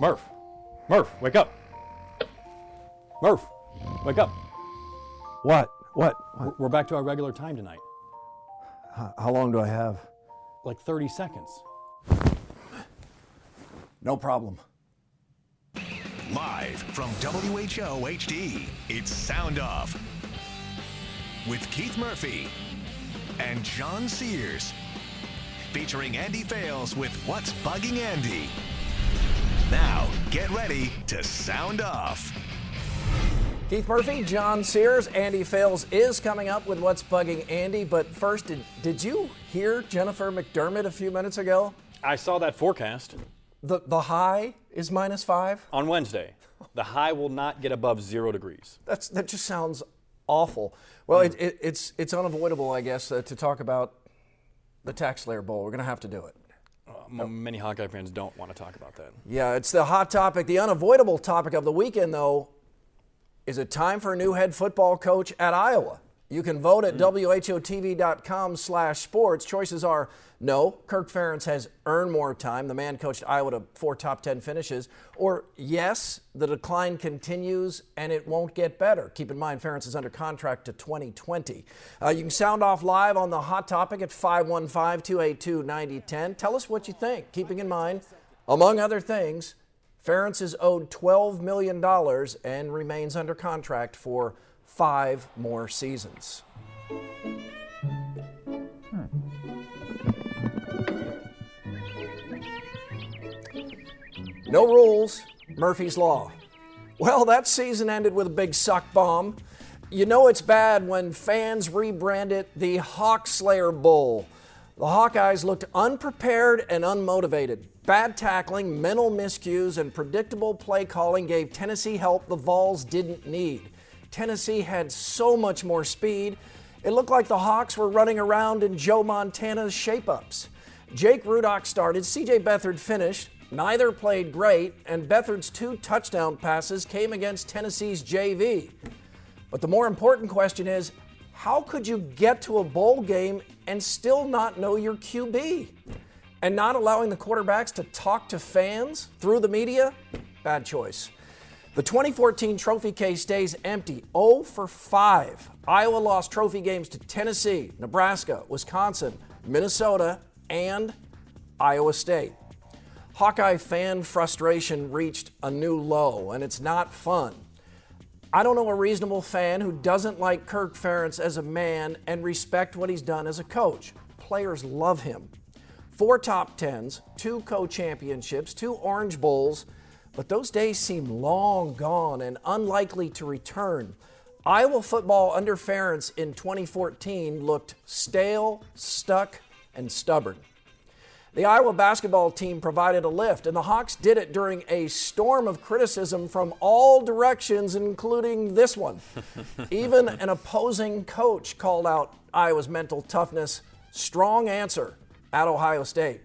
Murph, Murph, wake up. Murph, wake up. What? What? We're- what? We're back to our regular time tonight. H- How long do I have? Like 30 seconds. No problem. Live from WHO HD, it's Sound Off. With Keith Murphy and John Sears. Featuring Andy Fales with What's Bugging Andy. Now, get ready to sound off. Keith Murphy, John Sears, Andy Fales is coming up with what's bugging Andy. But first, did, did you hear Jennifer McDermott a few minutes ago? I saw that forecast The, the high is minus five? on Wednesday. The high will not get above zero degrees. That's, that just sounds awful. Well, it, it, it's, it's unavoidable, I guess, uh, to talk about the Tax Slayer Bowl. We're going to have to do it. Um, m- Many Hawkeye fans don't want to talk about that. Yeah, it's the hot topic. The unavoidable topic of the weekend, though, is it time for a new head football coach at Iowa? You can vote at whotv.com slash sports. Choices are no, Kirk Ferentz has earned more time. The man coached Iowa to four top 10 finishes. Or yes, the decline continues and it won't get better. Keep in mind, Ferentz is under contract to 2020. Uh, you can sound off live on the hot topic at 515 282 9010. Tell us what you think, keeping in mind, among other things, Ferentz is owed $12 million and remains under contract for five more seasons. Hmm. No rules, Murphy's Law. Well, that season ended with a big suck bomb. You know it's bad when fans rebrand it the Hawk Slayer Bowl. The Hawkeyes looked unprepared and unmotivated. Bad tackling, mental miscues, and predictable play calling gave Tennessee help the Vols didn't need. Tennessee had so much more speed. It looked like the Hawks were running around in Joe Montana's shape ups. Jake Rudock started, CJ Beathard finished. Neither played great, and Beathard's two touchdown passes came against Tennessee's JV. But the more important question is how could you get to a bowl game and still not know your QB? And not allowing the quarterbacks to talk to fans through the media? Bad choice. The 2014 trophy case stays empty 0 for 5. Iowa lost trophy games to Tennessee, Nebraska, Wisconsin, Minnesota, and Iowa State. Hawkeye fan frustration reached a new low, and it's not fun. I don't know a reasonable fan who doesn't like Kirk Ferentz as a man and respect what he's done as a coach. Players love him. Four top tens, two co championships, two Orange Bowls, but those days seem long gone and unlikely to return. Iowa football under Ferentz in 2014 looked stale, stuck, and stubborn. The Iowa basketball team provided a lift, and the Hawks did it during a storm of criticism from all directions, including this one. Even an opposing coach called out Iowa's mental toughness. Strong answer at Ohio State.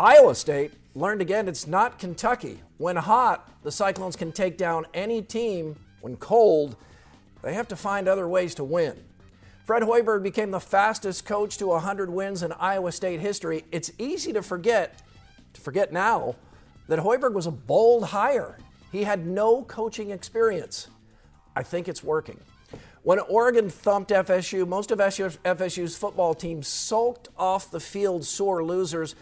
Iowa State learned again it's not Kentucky. When hot, the Cyclones can take down any team. When cold, they have to find other ways to win. Fred Hoiberg became the fastest coach to 100 wins in Iowa State history. It's easy to forget, to forget now, that Hoiberg was a bold hire. He had no coaching experience. I think it's working. When Oregon thumped FSU, most of FSU's football team sulked off the field sore losers.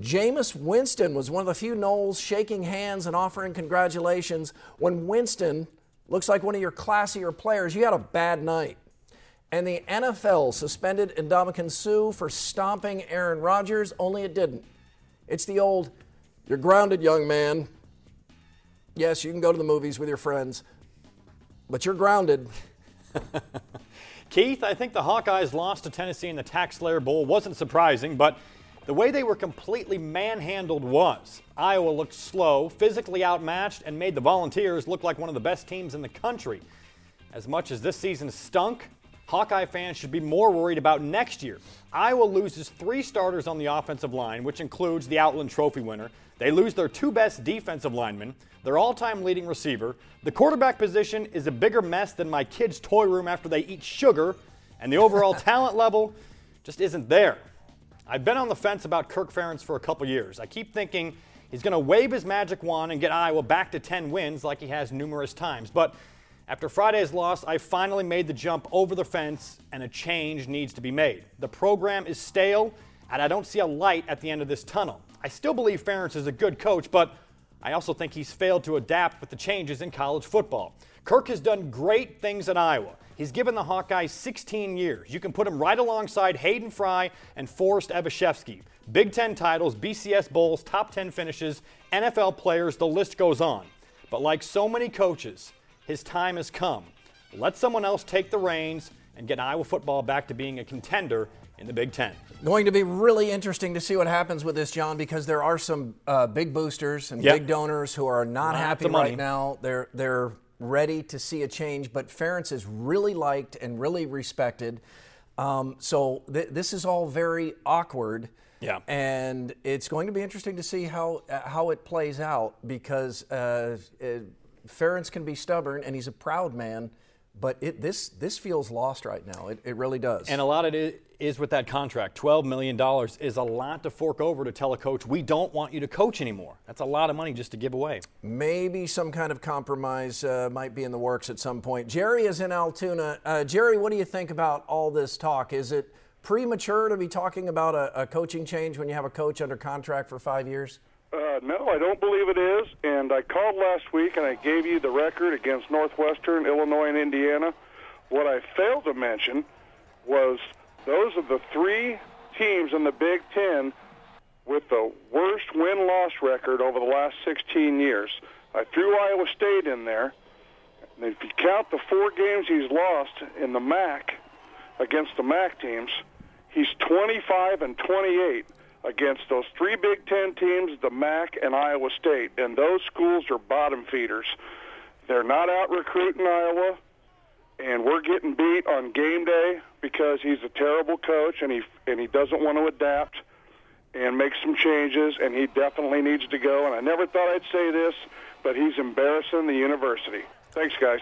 Jameis Winston was one of the few Noles shaking hands and offering congratulations. When Winston looks like one of your classier players, you had a bad night. And the NFL suspended Ndamukong Suh for stomping Aaron Rodgers, only it didn't. It's the old, you're grounded, young man. Yes, you can go to the movies with your friends, but you're grounded. Keith, I think the Hawkeyes lost to Tennessee in the Tax Slayer Bowl wasn't surprising, but The way they were completely manhandled was Iowa looked slow, physically outmatched, and made the Volunteers look like one of the best teams in the country. As much as this season stunk, Hawkeye fans should be more worried about next year. Iowa loses three starters on the offensive line, which includes the Outland Trophy winner. They lose their two best defensive linemen, their all time leading receiver. The quarterback position is a bigger mess than my kid's toy room after they eat sugar, and the overall talent level just isn't there. I've been on the fence about Kirk Ferentz for a couple years. I keep thinking he's going to wave his magic wand and get Iowa back to 10 wins like he has numerous times. But after Friday's loss, I finally made the jump over the fence, and a change needs to be made. The program is stale, and I don't see a light at the end of this tunnel. I still believe Ferentz is a good coach, but I also think he's failed to adapt with the changes in college football. Kirk has done great things at Iowa. He's given the Hawkeyes 16 years. You can put him right alongside Hayden Fry and Forrest Evashevski. Big Ten titles, BCS bowls, top 10 finishes, NFL players, the list goes on. But like so many coaches, his time has come. Let someone else take the reins and get Iowa football back to being a contender in the Big Ten. Going to be really interesting to see what happens with this, John, because there are some uh, big boosters and Yep. big donors who are not Lots happy right now. They're they're ready to see a change, but Ferentz is really liked and really respected. Um, so th- this is all very awkward. Yeah. and it's going to be interesting to see how uh, how it plays out because uh, uh, Ferentz can be stubborn and he's a proud man, but it, this this feels lost right now. It, it really does. And a lot of it is with that contract. $12 million is a lot to fork over to tell a coach, we don't want you to coach anymore. That's a lot of money just to give away. Maybe some kind of compromise uh, might be in the works at some point. Jerry is in Altoona. Uh, Jerry, what do you think about all this talk? Is it premature to be talking about a, a coaching change when you have a coach under contract for five years? Uh, no, I don't believe it is. And I called last week and I gave you the record against Northwestern, Illinois, and Indiana. What I failed to mention was those are the three teams in the Big Ten with the worst win loss record over the last 16 years. I threw Iowa State in there. And if you count the four games he's lost in the MAC against the MAC teams, he's 25 and 28 against those three Big Ten teams, the MAC and Iowa State. And those schools are bottom feeders. They're not out recruiting Iowa, and we're getting beat on game day because he's a terrible coach and he and he doesn't want to adapt and make some changes, and he definitely needs to go. And I never thought I'd say this, but he's embarrassing the university. Thanks, guys.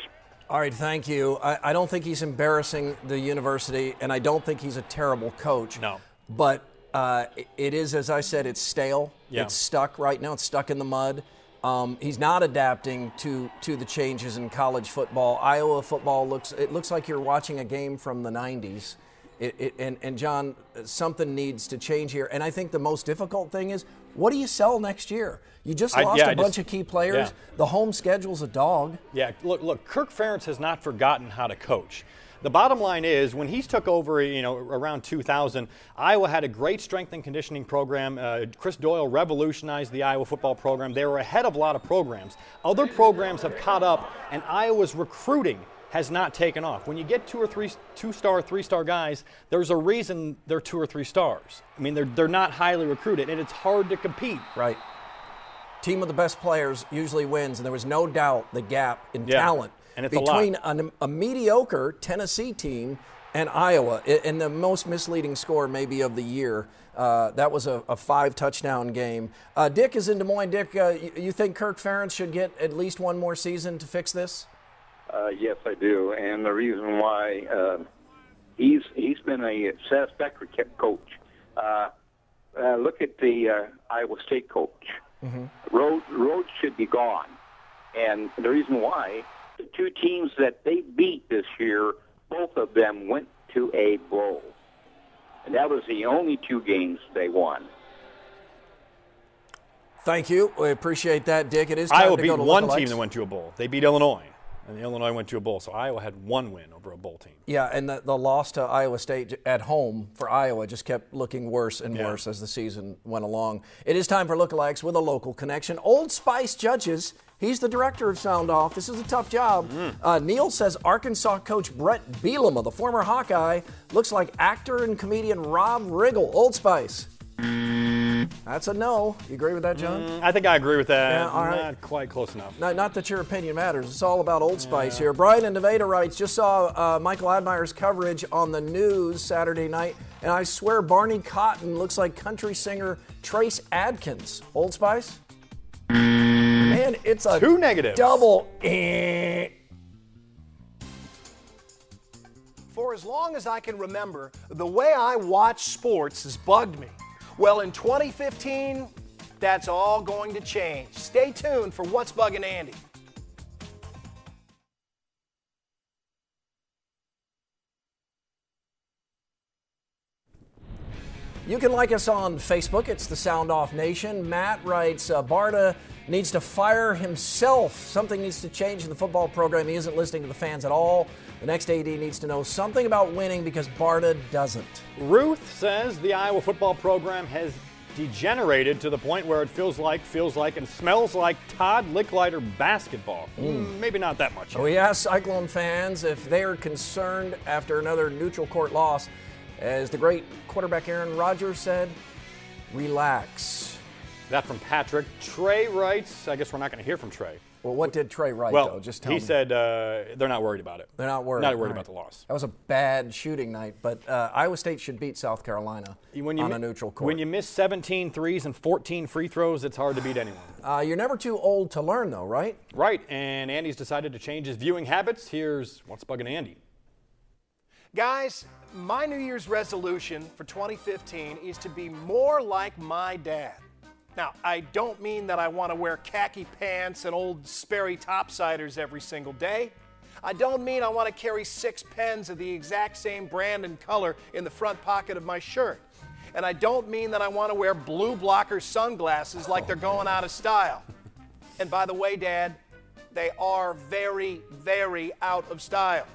All right, thank you. I, I don't think he's embarrassing the university, and I don't think he's a terrible coach. No. But uh, it- is, as I said, it's stale. Yeah. It's stuck right now. It's stuck in the mud. Um, he's not adapting to to the changes in college football. Iowa football looks it looks like you're watching a game from the '90s. It, it, and, and John, something needs to change here. And I think the most difficult thing is, what do you sell next year? You just I- lost yeah, a I bunch just- of key players. yeah. The home schedule's a dog. Yeah, look, look, Kirk Ferentz has not forgotten how to coach. The bottom line is, when he took over, you know, around 2000, Iowa had a great strength and conditioning program. Uh, Chris Doyle revolutionized the Iowa football program. They were ahead of a lot of programs. Other programs have caught up, and Iowa's recruiting has not taken off. When you get two or three two-star, three-star guys, there's a reason they're two or three stars. I mean, they're they're not highly recruited, and it's hard to compete. Right. Team of the best players usually wins, and there was no doubt the gap in Yeah, talent and it's a lot. between an- a, mediocre Tennessee team and Iowa. And the most misleading score, maybe of the year, uh, that was a, a five touchdown game. Uh, Dick is in Des Moines. Dick, uh, you, you think Kirk Ferentz should get at least one more season to fix this? Uh, yes, I do, and the reason why uh, he's he's been a satisfactory ke- coach. Uh, uh, look at the uh, Iowa State coach. Rhoads, Rhoads should be gone, and the reason why the two teams that they beat this year, both of them went to a bowl, and that was the only two games they won. Thank you. We appreciate that, Dick. It is time Iowa to beat go to one team that went to a bowl. They beat Illinois, and Illinois went to a bowl. So Iowa had one win over a bowl team. Yeah, and the, the loss to Iowa State at home for Iowa just kept looking worse and Yeah. worse as the season went along. It is time for lookalikes with a local connection. Old Spice Judges. He's the director of Sound Off. This is a tough job. Mm. Uh, Neil says Arkansas coach Brett Bielema, the former Hawkeye, looks like actor and comedian Rob Riggle. Old Spice. That's a no. You agree with that, John? Mm, I think I agree with that. Yeah, all right. Not quite close enough. Not, not that your opinion matters. It's all about Old Spice here. Brian in Nevada writes, just saw uh, Michael Admire's coverage on the news Saturday night, and I swear Barney Cotton looks like country singer Trace Adkins. Old Spice? Man, it's a Two negatives. double. eh. For as long as I can remember, the way I watch sports has bugged me. Well, in 2015, that's all going to change. Stay tuned for What's Bugging Andy. You can like us on Facebook. It's the Sound Off Nation. Matt writes uh, Barta needs to fire himself. Something needs to change in the football program. He isn't listening to the fans at all. The next AD needs to know something about winning because Barta doesn't. Ruth says the Iowa football program has degenerated to the point where it feels like, feels like, and smells like Todd Lickliter basketball. Mm, maybe not that much. We asked Cyclone fans if they are concerned after another neutral court loss. As the great quarterback Aaron Rodgers said, relax. That from Patrick. Trey writes, I guess we're not going to hear from Trey. Well, what did Trey write, Well, though? Just tell me. he me. said uh, they're not worried about it. They're not worried. Not worried All about the loss. That was a bad shooting night, but uh, Iowa State should beat South Carolina When you on mi- a neutral court. When you miss 17 threes and 14 free throws, it's hard to beat anyone. uh, you're never too old to learn, though, right? Right, and Andy's decided to change his viewing habits. Here's what's bugging Andy. Guys, my New Year's resolution for 2015 is to be more like my dad. Now, I don't mean that I want to wear khaki pants and old Sperry topsiders every single day. I don't mean I want to carry six pens of the exact same brand and color in the front pocket of my shirt. And I don't mean that I want to wear blue blocker sunglasses like they're going out of style. And by the way, Dad, they are very, very out of style.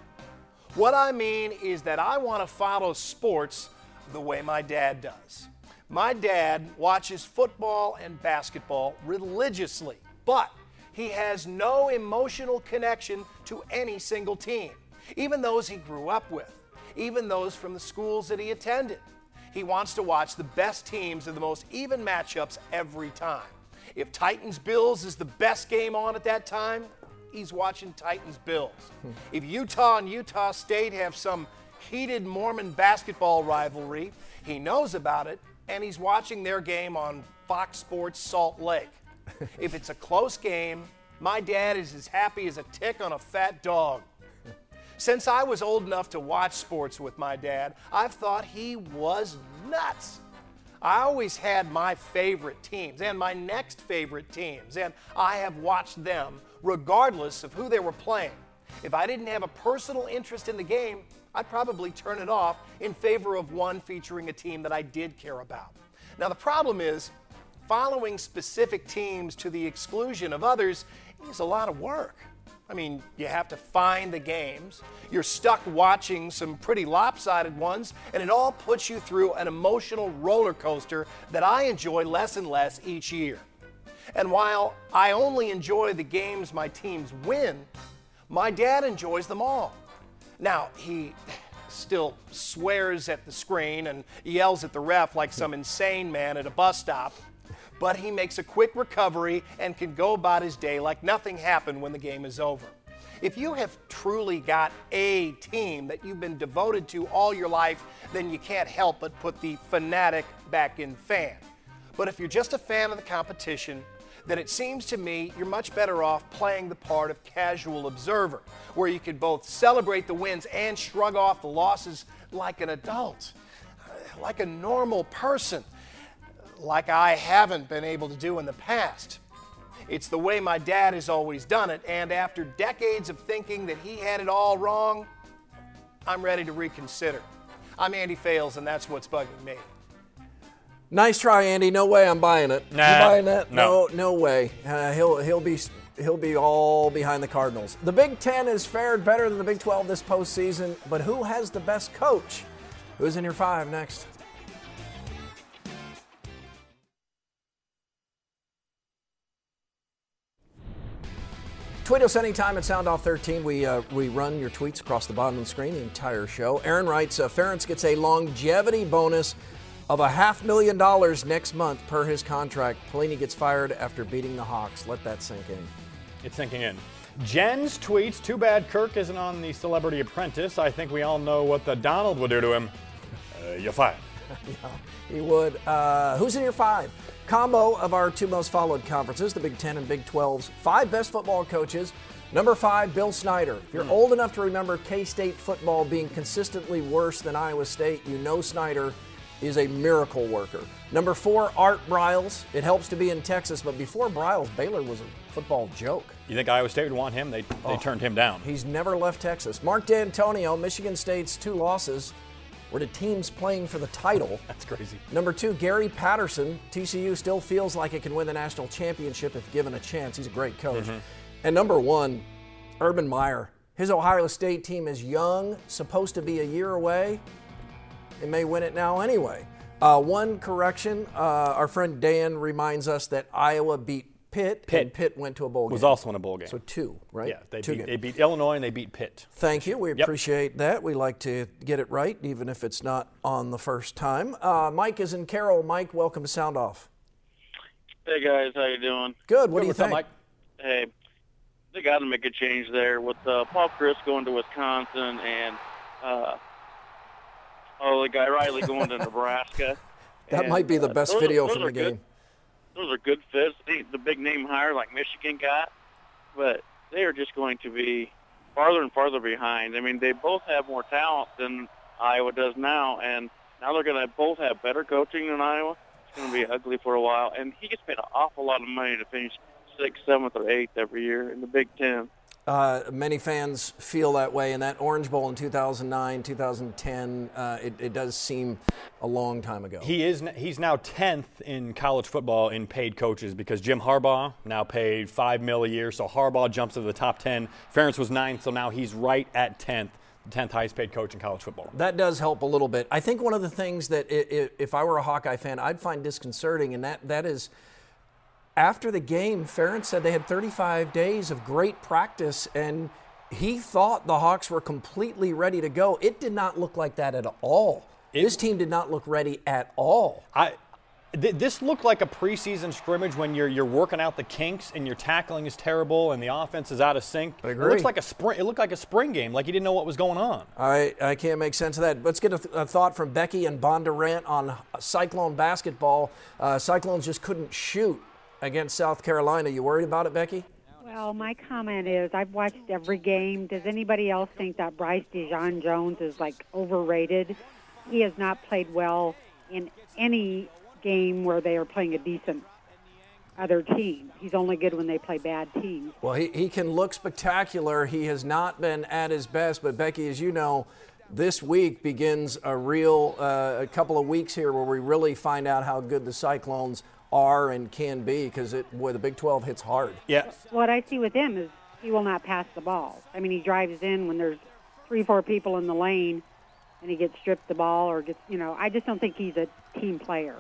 What I mean is that I want to follow sports the way my dad does. My dad watches football and basketball religiously, but he has no emotional connection to any single team, even those he grew up with, even those from the schools that he attended. He wants to watch the best teams and the most even matchups every time. If Titans Bills is the best game on at that time, he's watching Titans Bills. If Utah and Utah State have some heated Mormon basketball rivalry, he knows about it and he's watching their game on Fox Sports Salt Lake. if it's a close game, my dad is as happy as a tick on a fat dog. Since I was old enough to watch sports with my dad, I've thought he was nuts. I always had my favorite teams and my next favorite teams, and I have watched them regardless of who they were playing. If I didn't have a personal interest in the game, I'd probably turn it off in favor of one featuring a team that I did care about. Now, the problem is, following specific teams to the exclusion of others is a lot of work. I mean, you have to find the games. You're stuck watching some pretty lopsided ones, and it all puts you through an emotional roller coaster that I enjoy less and less each year. And while I only enjoy the games my teams win, my dad enjoys them all. Now, he still swears at the screen and yells at the ref like some insane man at a bus stop, but he makes a quick recovery and can go about his day like nothing happened when the game is over. If you have truly got a team that you've been devoted to all your life, then you can't help but put the fanatic back in fan. But if you're just a fan of the competition, then it seems to me you're much better off playing the part of casual observer, where you can both celebrate the wins and shrug off the losses like an adult, uh, like a normal person, like I haven't been able to do in the past. It's the way my dad has always done it, and after decades of thinking that he had it all wrong, I'm ready to reconsider. I'm Andy Fales, and that's what's bugging me. Nice try, Andy. No way I'm buying it. Nah, you buying that? no. no, no way. Uh, he'll he'll be he'll be all behind the Cardinals. The Big Ten has fared better than the Big 12 this postseason, but who has the best coach? Who's in your five next? Tweet us anytime at SoundOff13. We, uh, we run your tweets across the bottom of the screen the entire show. Aaron writes, uh, Ferentz gets a longevity bonus of a half million dollars next month per his contract. Pelini gets fired after beating the Hawks. Let that sink in. It's sinking in. Jen's tweets, too bad Kirk isn't on the Celebrity Apprentice. I think we all know what the Donald would do to him. Uh, you're fired. yeah, he would. Uh, who's in your five? Combo of our two most followed conferences, the Big Ten and Big 12's five best football coaches. Number five, Bill Snyder. If you're mm. old enough to remember K State football being consistently worse than Iowa State, you know Snyder is a miracle worker. Number four, Art Briles. It helps to be in Texas, but before Briles, Baylor was a football joke. You think Iowa State would want him? They, they oh, turned him down. He's never left Texas. Mark Dantonio, Michigan State's two losses were to teams playing for the title. That's crazy. Number two, Gary Patterson. TCU still feels like it can win the national championship if given a chance. He's a great coach. Mm-hmm. And number one, Urban Meyer. His Ohio State team is young, supposed to be a year away. They may win it now anyway. Uh, one correction uh, our friend Dan reminds us that Iowa beat Pitt, Pitt. and Pitt went to a bowl was game. Was also in a bowl game. So two, right? Yeah, they, two beat, they beat Illinois and they beat Pitt. Thank you. We yep. appreciate that. We like to get it right, even if it's not on the first time. Uh, Mike is in Carroll. Mike, welcome to Sound Off. Hey guys, how you doing? Good. What Good, do you think, up, Mike? Hey, they got to make a change there with uh, Paul Chryst going to Wisconsin and uh, oh, the guy Riley going to Nebraska. that and, might be the best uh, video those from the good. game those are good fits. The big name hire like Michigan got, but they are just going to be farther and farther behind. I mean, they both have more talent than Iowa does now, and now they're going to both have better coaching than Iowa. It's going to be ugly for a while, and he gets paid an awful lot of money to finish sixth, seventh, or eighth every year in the Big Ten. Uh, many fans feel that way, and that Orange Bowl in 2009, 2010, uh, it, it, does seem a long time ago. He is he's now 10th in college football in paid coaches because Jim Harbaugh now paid five mil a year, so Harbaugh jumps to the top 10. Ferentz was ninth, so now he's right at 10th. 10th highest paid coach in college football. That does help a little bit. I think one of the things that if I were a Hawkeye fan, I'd find disconcerting, and that, that is after the game, Ferentz said they had 35 days of great practice and he thought the Hawks were completely ready to go. It did not look like that at all. It, this team did not look ready at all. I th- this looked like a preseason scrimmage when you're you're working out the kinks and your tackling is terrible and the offense is out of sync. I agree. It looks like a spring. It looked like a spring game, like you didn't know what was going on. I I can't make sense of that. Let's get a, th- a thought from Becky and Bondurant on Cyclone basketball. Uh, Cyclones just couldn't shoot against South Carolina. You worried about it, Becky? Well, my comment is I've watched every game. Does anybody else think that Bryce Dejean Jones is like overrated? He has not played well in any game where they are playing a decent other team. He's only good when they play bad teams. Well, he, he can look spectacular. He has not been at his best, but Becky, as you know, this week begins a real uh, a couple of weeks here where we really find out how good the Cyclones are and can be because it where the Big 12 hits hard. Yeah. What I see with him is he will not pass the ball. I mean, he drives in when there's three, four people in the lane, and he gets stripped the ball or gets, you know, I just don't think he's a team player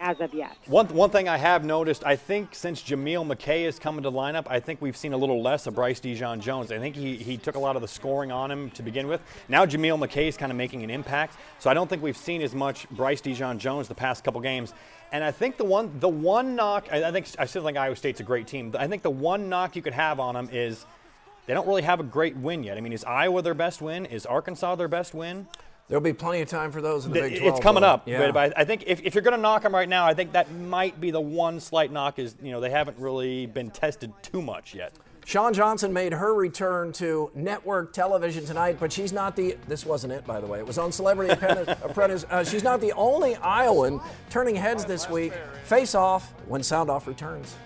as of yet. One, one thing I have noticed, I think since Jameel McKay has come into the lineup, I think we've seen a little less of Bryce Dejean Jones. I think he, he took a lot of the scoring on him to begin with. Now Jameel McKay is kind of making an impact, so I don't think we've seen as much Bryce Dejean Jones the past couple games. And I think the one the one knock I, I think I still think Iowa State's a great team. I think the one knock you could have on them is they don't really have a great win yet. I mean, is Iowa their best win? Is Arkansas their best win? There'll be plenty of time for those in the Big 12. It's coming though. up, yeah. but I think if, if you're going to knock them right now, I think that might be the one slight knock. Is you know they haven't really been tested too much yet. Shawn Johnson made her return to network television tonight, but she's not the. This wasn't it, by the way. It was on Celebrity Apprentice. Uh, she's not the only Iowan turning heads this week. Face off when Sound Off returns.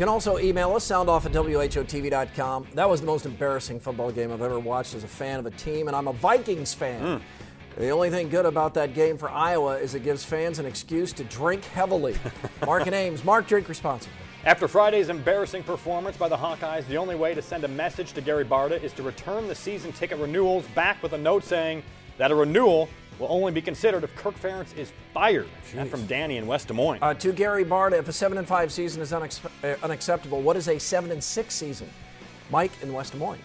Can also email us, soundoff at WHOTV.com. That was the most embarrassing football game I've ever watched as a fan of a team, and I'm a Vikings fan. Mm. The only thing good about that game for Iowa is it gives fans an excuse to drink heavily. Mark and Ames, Mark, drink responsibly. After Friday's embarrassing performance by the Hawkeyes, the only way to send a message to Gary Barta is to return the season ticket renewals back with a note saying that a renewal will only be considered if Kirk Ferentz is fired. That from Danny in West Des Moines. Uh, to Gary Barta, if a seven and five season is unex- uh, unacceptable, what is a seven and six season? Mike in West Des Moines.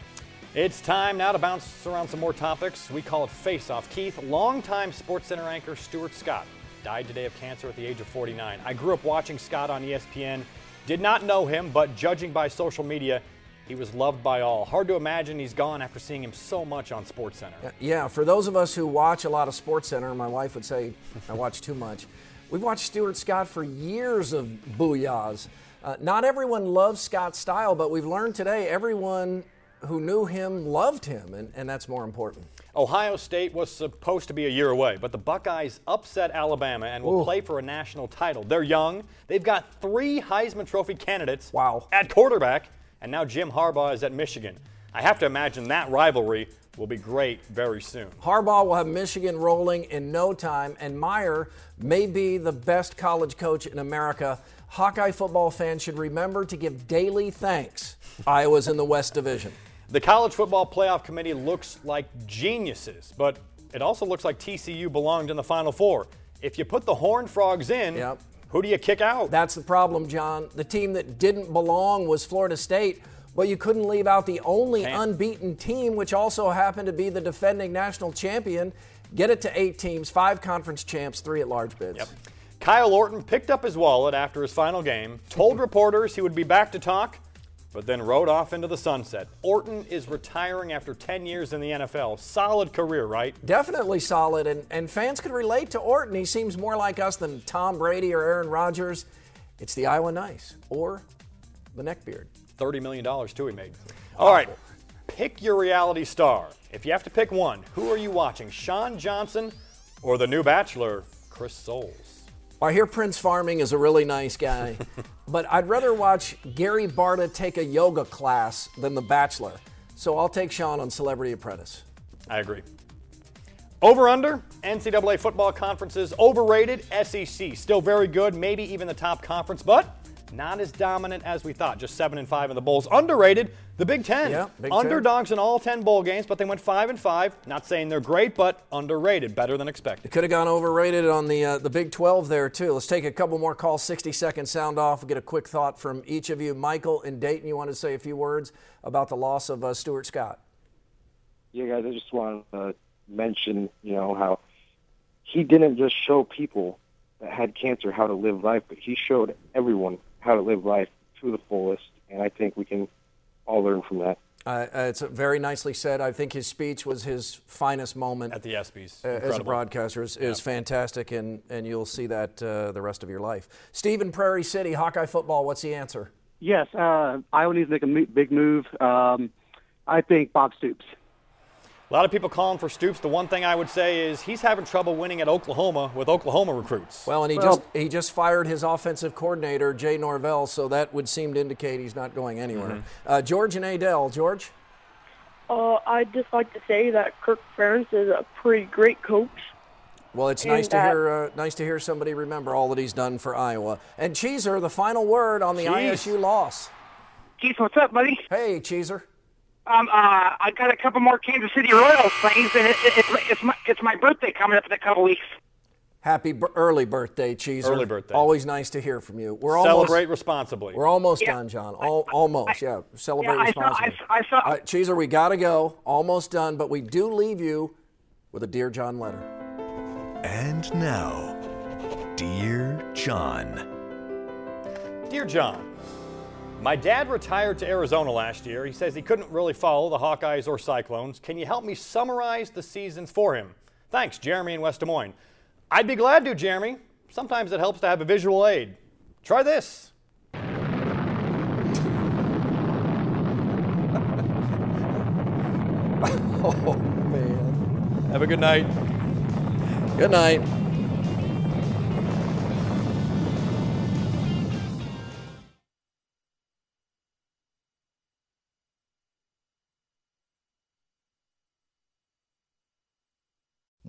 It's time now to bounce around some more topics. We call it Face Off. Keith, longtime Sports Center anchor Stuart Scott died today of cancer at the age of 49. I grew up watching Scott on ESPN. Did not know him, but judging by social media, he was loved by all. Hard to imagine he's gone after seeing him so much on Sports Center. Yeah, for those of us who watch a lot of Sports Center, my wife would say I watch too much. We've watched Stuart Scott for years of booyahs. Uh, not everyone loves Scott's style, but we've learned today everyone who knew him loved him, and, and that's more important. Ohio State was supposed to be a year away, but the Buckeyes upset Alabama and will Ooh. play for a national title. They're young. They've got three Heisman Trophy candidates Wow. at quarterback, and now Jim Harbaugh is at Michigan. I have to imagine that rivalry will be great very soon. Harbaugh will have Michigan rolling in no time, and Meyer may be the best college coach in America. Hawkeye football fans should remember to give daily thanks. Iowa's in the West Division. The College Football Playoff Committee looks like geniuses, but it also looks like TCU belonged in the Final Four. If you put the Horned Frogs in, Yep. Who do you kick out? That's the problem, John. The team that didn't belong was Florida State, but you couldn't leave out the only Can't. unbeaten team, which also happened to be the defending national champion. Get it to eight teams, five conference champs, three at large bids. Yep. Kyle Orton picked up his wallet after his final game, told reporters he would be back to talk, but then rode off into the sunset. Orton is retiring after 10 years in the NFL. Solid career, right? Definitely solid, and, and fans could relate to Orton. He seems more like us than Tom Brady or Aaron Rodgers. It's the Iowa Nice or the neckbeard. $30 million, too, he made. All right, pick your reality star. If you have to pick one, who are you watching? Shawn Johnson or the new bachelor, Chris Soules? I hear Prince Farming is a really nice guy, but I'd rather watch Gary Barta take a yoga class than The Bachelor. So I'll take Shawn on Celebrity Apprentice. I agree. Over under, NCAA football conferences overrated, SEC still very good, maybe even the top conference, but not as dominant as we thought. Just seven and five in the bowls. Underrated, the Big Ten. Yeah, Big Ten. Underdogs in all ten bowl games, but they went five and five. Not saying they're great, but underrated, better than expected. It could have gone overrated on the uh, the Big 12 there too. Let's take a couple more calls. 60 second sound off. We'll get a quick thought from each of you. Michael and Dayton, you want to say a few words about the loss of uh, Stuart Scott? Yeah, guys, I just want to mention, you know, how he didn't just show people that had cancer how to live life, but he showed everyone how to live life to the fullest. And I think we can all learn from that. Uh, uh, it's very nicely said. I think his speech was his finest moment At the ESPYs. uh, as a broadcaster. is, is fantastic, and, and you'll see that uh, the rest of your life. Stephen, Prairie City, Hawkeye football. What's the answer? Yes, uh, Iowa needs to make a big move. Um, I think Bob Stoops. A lot of people calling for Stoops. The one thing I would say is he's having trouble winning at Oklahoma with Oklahoma recruits. Well, and he Well- just he just fired his offensive coordinator Jay Norvell, so that would seem to indicate he's not going anywhere. Mm-hmm. Uh, George and Adele, George. Uh, I'd just like to say that Kirk Ferentz is a pretty great coach. Well, it's And nice to hear uh, nice to hear somebody remember all that he's done for Iowa. And Cheeser, the final word on the Cheese. ISU loss. Keith, what's up, buddy? Hey, Cheeser. Um, uh, I got a couple more Kansas City Royals things, and it, it, it's, it's my it's my birthday coming up in a couple weeks. Happy b- early birthday, Cheeser. Early birthday. Always nice to hear from you. We're Celebrate almost responsibly. we're almost Yeah. done, John. Al- almost, yeah. Celebrate Yeah, I saw, I, responsibly. I saw. All right, Cheeser, we gotta go. Almost done, but we do leave you with a Dear John letter. And now, Dear John. Dear John, my dad retired to Arizona last year. He says he couldn't really follow the Hawkeyes or Cyclones. Can you help me summarize the seasons for him? Thanks, Jeremy in West Des Moines. I'd be glad to, Jeremy. Sometimes it helps to have a visual aid. Try this. Oh man. Have a good night. Good night.